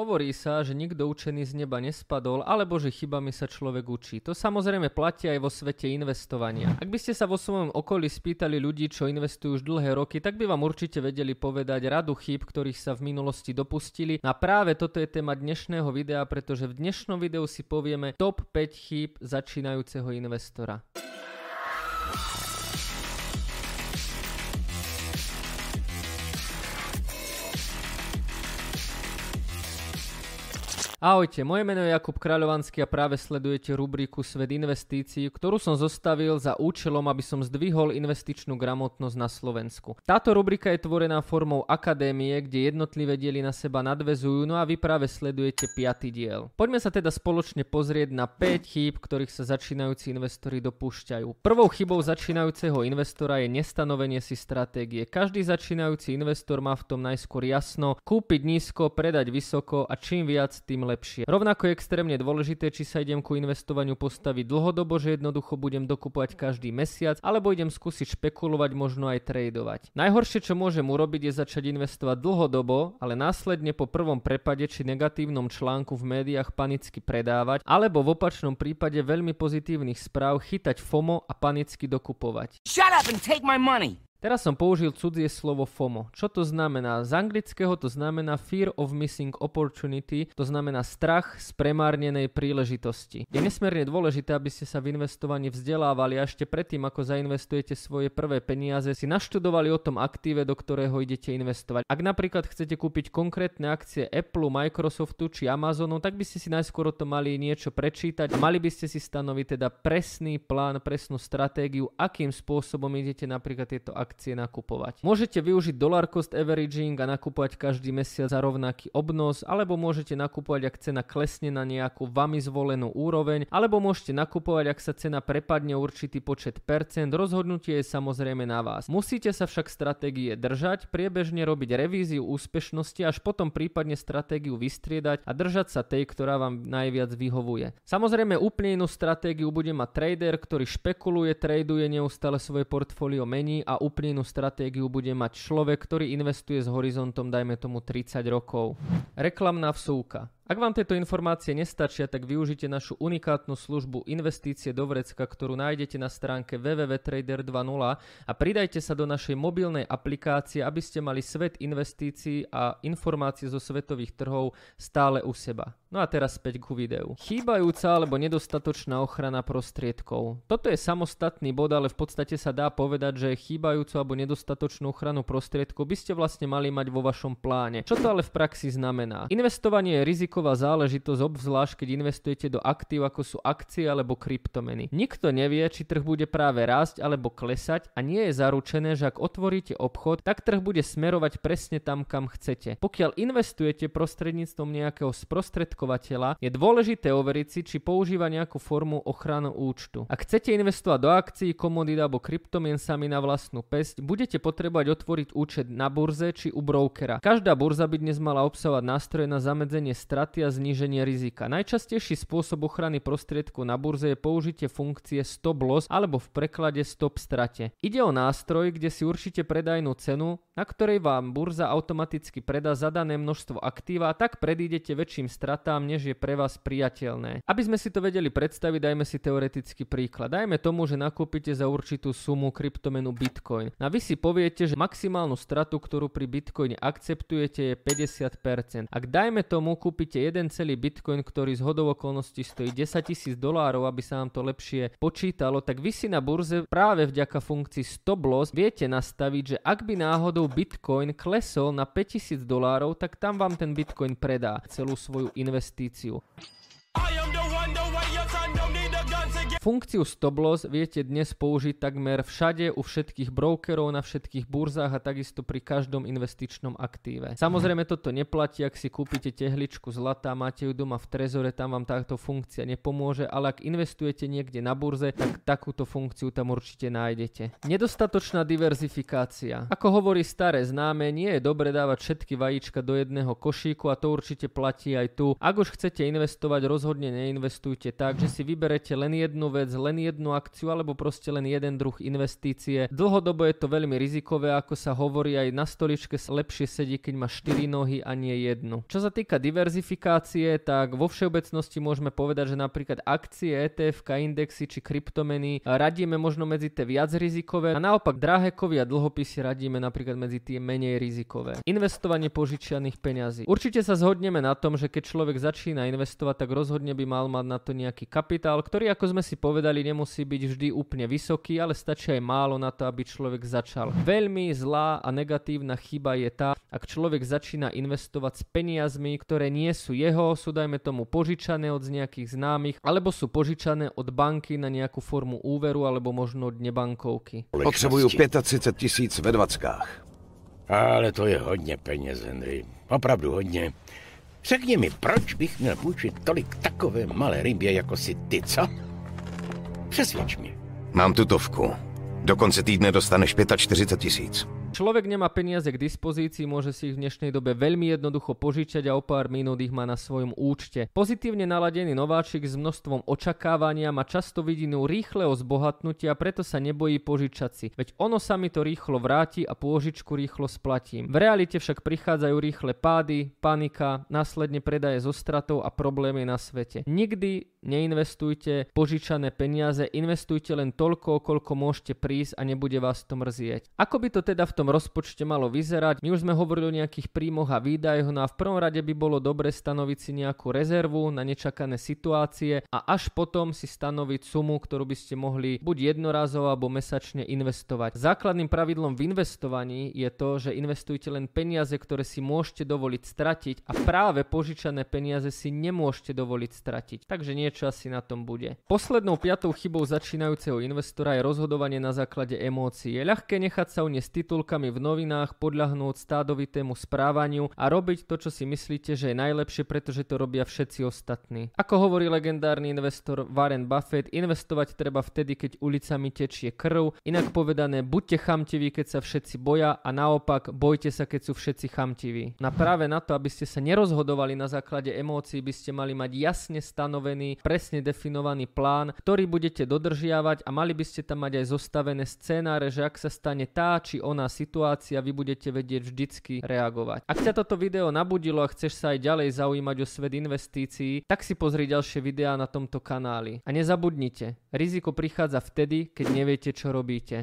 Hovorí sa, že nikto učený z neba nespadol, alebo že chybami sa človek učí. To samozrejme platí aj vo svete investovania. Ak by ste sa vo svojom okolí spýtali ľudí, čo investujú už dlhé roky, tak by vám určite vedeli povedať radu chýb, ktorých sa v minulosti dopustili. A práve toto je téma dnešného videa, pretože v dnešnom videu si povieme top 5 chýb začínajúceho investora. Ahojte, moje meno je Jakub Kráľovanský a práve sledujete rubriku Svet investícií, ktorú som zostavil za účelom, aby som zdvihol investičnú gramotnosť na Slovensku. Táto rubrika je tvorená formou akadémie, kde jednotlivé diely na seba nadvezujú, no a vy práve sledujete piatý diel. Poďme sa teda spoločne pozrieť na 5 chýb, ktorých sa začínajúci investori dopúšťajú. Prvou chybou začínajúceho investora je nestanovenie si stratégie. Každý začínajúci investor má v tom najskôr jasno, kúpiť nízko, predať vysoko a čím viac, tým lepšie. Rovnako je extrémne dôležité, či sa idem ku investovaniu postaviť dlhodobo, že jednoducho budem dokupovať každý mesiac, alebo idem skúsiť špekulovať, možno aj tradovať. Najhoršie, čo môžem urobiť, je začať investovať dlhodobo, ale následne po prvom prepade či negatívnom článku v médiách panicky predávať, alebo v opačnom prípade veľmi pozitívnych správ chytať FOMO a panicky dokupovať. Shut up and take my money! Teraz som použil cudzie slovo FOMO. Čo to znamená? Z anglického to znamená Fear of Missing Opportunity, to znamená strach z premárnenej príležitosti. Je nesmierne dôležité, aby ste sa v investovaní vzdelávali a ešte predtým, ako zainvestujete svoje prvé peniaze, si naštudovali o tom aktíve, do ktorého idete investovať. Ak napríklad chcete kúpiť konkrétne akcie Apple, Microsoftu či Amazonu, tak by ste si najskôr o tom mali niečo prečítať. Mali by ste si stanoviť teda presný plán, presnú stratégiu, akým spôsobom idete napríklad tieto akcie akcie nakupovať. Môžete využiť dollar cost averaging a nakupovať každý mesiac za rovnaký obnos, alebo môžete nakupovať, ak cena klesne na nejakú vami zvolenú úroveň, alebo môžete nakupovať, ak sa cena prepadne určitý počet percent. Rozhodnutie je samozrejme na vás. Musíte sa však stratégie držať, priebežne robiť revíziu úspešnosti, až potom prípadne stratégiu vystriedať a držať sa tej, ktorá vám najviac vyhovuje. Samozrejme úplne inú stratégiu bude mať trader, ktorý špekuluje, traduje neustále svoje portfólio mení a úplne úplne stratégiu bude mať človek, ktorý investuje s horizontom dajme tomu 30 rokov. Reklamná vsúka. Ak vám tieto informácie nestačia, tak využite našu unikátnu službu Investície do vrecka, ktorú nájdete na stránke www.trader 2.0 a pridajte sa do našej mobilnej aplikácie, aby ste mali svet investícií a informácie zo svetových trhov stále u seba. No a teraz späť ku videu. Chýbajúca alebo nedostatočná ochrana prostriedkov. Toto je samostatný bod, ale v podstate sa dá povedať, že chýbajúcu alebo nedostatočnú ochranu prostriedkov by ste vlastne mali mať vo vašom pláne. Čo to ale v praxi znamená? Investovanie je riziko riziková záležitosť, obzvlášť keď investujete do aktív ako sú akcie alebo kryptomeny. Nikto nevie, či trh bude práve rásť alebo klesať a nie je zaručené, že ak otvoríte obchod, tak trh bude smerovať presne tam, kam chcete. Pokiaľ investujete prostredníctvom nejakého sprostredkovateľa, je dôležité overiť si, či používa nejakú formu ochranu účtu. Ak chcete investovať do akcií, komodít alebo kryptomien sami na vlastnú pesť, budete potrebovať otvoriť účet na burze či u brokera. Každá burza by dnes mala obsahovať nástroje na zamedzenie strat straty a zníženie rizika. Najčastejší spôsob ochrany prostriedku na burze je použitie funkcie stop loss alebo v preklade stop strate. Ide o nástroj, kde si určite predajnú cenu, na ktorej vám burza automaticky predá zadané množstvo aktíva a tak predídete väčším stratám, než je pre vás priateľné. Aby sme si to vedeli predstaviť, dajme si teoretický príklad. Dajme tomu, že nakúpite za určitú sumu kryptomenu Bitcoin. A vy si poviete, že maximálnu stratu, ktorú pri Bitcoine akceptujete je 50%. Ak dajme tomu kúpite jeden celý bitcoin, ktorý z hodov okolností stojí 10 tisíc dolárov, aby sa nám to lepšie počítalo, tak vy si na burze práve vďaka funkcii stop loss viete nastaviť, že ak by náhodou bitcoin klesol na 5000 dolárov, tak tam vám ten bitcoin predá celú svoju investíciu. I am Funkciu stop loss viete dnes použiť takmer všade u všetkých brokerov, na všetkých burzách a takisto pri každom investičnom aktíve. Samozrejme toto neplatí, ak si kúpite tehličku zlata, máte ju doma v trezore, tam vám táto funkcia nepomôže, ale ak investujete niekde na burze, tak takúto funkciu tam určite nájdete. Nedostatočná diverzifikácia. Ako hovorí staré známe, nie je dobre dávať všetky vajíčka do jedného košíku a to určite platí aj tu. Ak už chcete investovať, rozhodne neinvestujte tak, že si vyberete len jednu jednu vec, len jednu akciu alebo proste len jeden druh investície. Dlhodobo je to veľmi rizikové, ako sa hovorí aj na stoličke sa lepšie sedí, keď má 4 nohy a nie jednu. Čo sa týka diverzifikácie, tak vo všeobecnosti môžeme povedať, že napríklad akcie, ETF, indexy či kryptomeny radíme možno medzi tie viac rizikové a naopak drahé kovy a dlhopisy radíme napríklad medzi tie menej rizikové. Investovanie požičianých peňazí. Určite sa zhodneme na tom, že keď človek začína investovať, tak rozhodne by mal mať na to nejaký kapitál, ktorý ako sme si povedali nemusí byť vždy úplne vysoký, ale stačí aj málo na to, aby človek začal. Veľmi zlá a negatívna chyba je tá, ak človek začína investovať s peniazmi, ktoré nie sú jeho, sú dajme tomu požičané od nejakých známych, alebo sú požičané od banky na nejakú formu úveru alebo možno od nebankovky. Potřebuju 35 tisíc ve dvackách. Ale to je hodně peněz, Henry. Opravdu hodně. Řekni mi, proč bych měl půjčit tolik takové malé rybě jako si ty, co? Přesvědč mě. Mám tutovku. Do konce týdne dostaneš 45 tisíc. Človek nemá peniaze k dispozícii, môže si ich v dnešnej dobe veľmi jednoducho požičať a o pár minút ich má na svojom účte. Pozitívne naladený nováčik s množstvom očakávania má často vidinu rýchleho zbohatnutia, preto sa nebojí požičať si. Veď ono sa mi to rýchlo vráti a pôžičku rýchlo splatím. V realite však prichádzajú rýchle pády, panika, následne predaje zo stratou a problémy na svete. Nikdy neinvestujte požičané peniaze, investujte len toľko, koľko môžete prísť a nebude vás to mrzieť. Ako by to teda v tom rozpočte malo vyzerať. My už sme hovorili o nejakých príjmoch a výdajoch, no a v prvom rade by bolo dobre stanoviť si nejakú rezervu na nečakané situácie a až potom si stanoviť sumu, ktorú by ste mohli buď jednorazovo alebo mesačne investovať. Základným pravidlom v investovaní je to, že investujte len peniaze, ktoré si môžete dovoliť stratiť a práve požičané peniaze si nemôžete dovoliť stratiť. Takže niečo asi na tom bude. Poslednou piatou chybou začínajúceho investora je rozhodovanie na základe emócií. Je ľahké nechať sa uniesť titulka titulkami v novinách, podľahnúť stádovitému správaniu a robiť to, čo si myslíte, že je najlepšie, pretože to robia všetci ostatní. Ako hovorí legendárny investor Warren Buffett, investovať treba vtedy, keď ulicami tečie krv, inak povedané, buďte chamtiví, keď sa všetci boja a naopak, bojte sa, keď sú všetci chamtiví. Na práve na to, aby ste sa nerozhodovali na základe emócií, by ste mali mať jasne stanovený, presne definovaný plán, ktorý budete dodržiavať a mali by ste tam mať aj zostavené scénáre, že ak sa stane tá či ona situácia, vy budete vedieť vždycky reagovať. Ak ťa toto video nabudilo a chceš sa aj ďalej zaujímať o svet investícií, tak si pozri ďalšie videá na tomto kanáli. A nezabudnite, riziko prichádza vtedy, keď neviete, čo robíte.